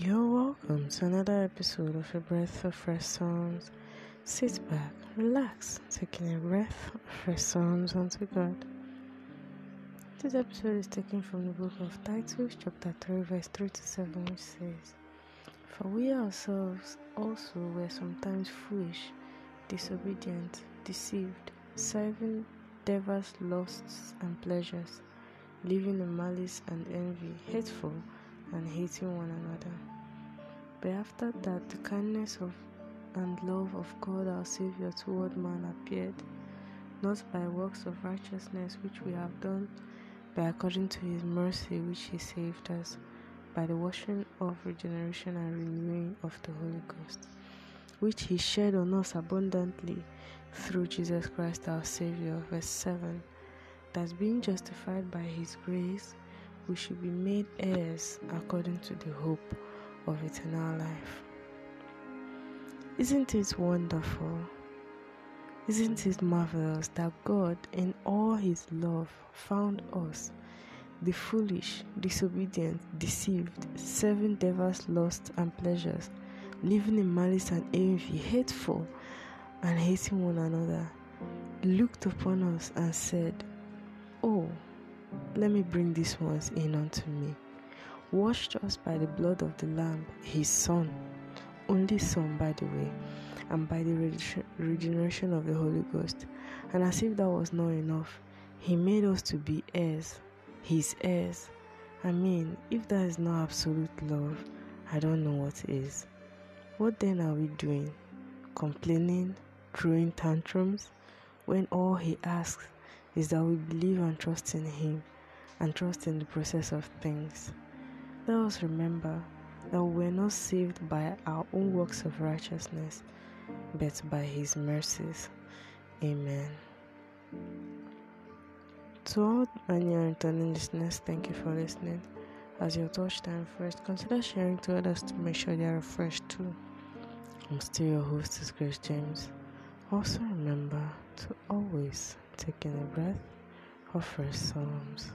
You're welcome to another episode of A Breath of Fresh Songs. Sit back, relax, taking a breath of fresh songs unto God. This episode is taken from the book of Titus, chapter 3, verse 3 to 7, which says, For we ourselves also were sometimes foolish, disobedient, deceived, serving diverse lusts and pleasures, living in malice and envy, hateful and hating one another. But after that, the kindness of and love of God our Savior toward man appeared, not by works of righteousness which we have done, but according to His mercy which He saved us, by the washing of regeneration and renewing of the Holy Ghost, which He shed on us abundantly through Jesus Christ our Savior. Verse 7 That being justified by His grace, we should be made heirs according to the hope of eternal life. Isn't it wonderful? Isn't it marvelous that God, in all His love, found us, the foolish, disobedient, deceived, serving devils' lusts and pleasures, living in malice and envy, hateful, and hating one another, looked upon us and said, Oh, let me bring these ones in unto me. Washed us by the blood of the Lamb, his Son, only Son, by the way, and by the regeneration of the Holy Ghost. And as if that was not enough, he made us to be heirs, his heirs. I mean, if that is not absolute love, I don't know what is. What then are we doing? Complaining, throwing tantrums, when all he asks is that we believe and trust in Him and trust in the process of things. Let us remember that we are not saved by our own works of righteousness, but by His mercies. Amen. To all my new returning listeners, thank you for listening. As your touch time first, consider sharing to others to make sure they are refreshed too. I'm still your host, is Grace James. Also remember to always take in a breath of fresh psalms.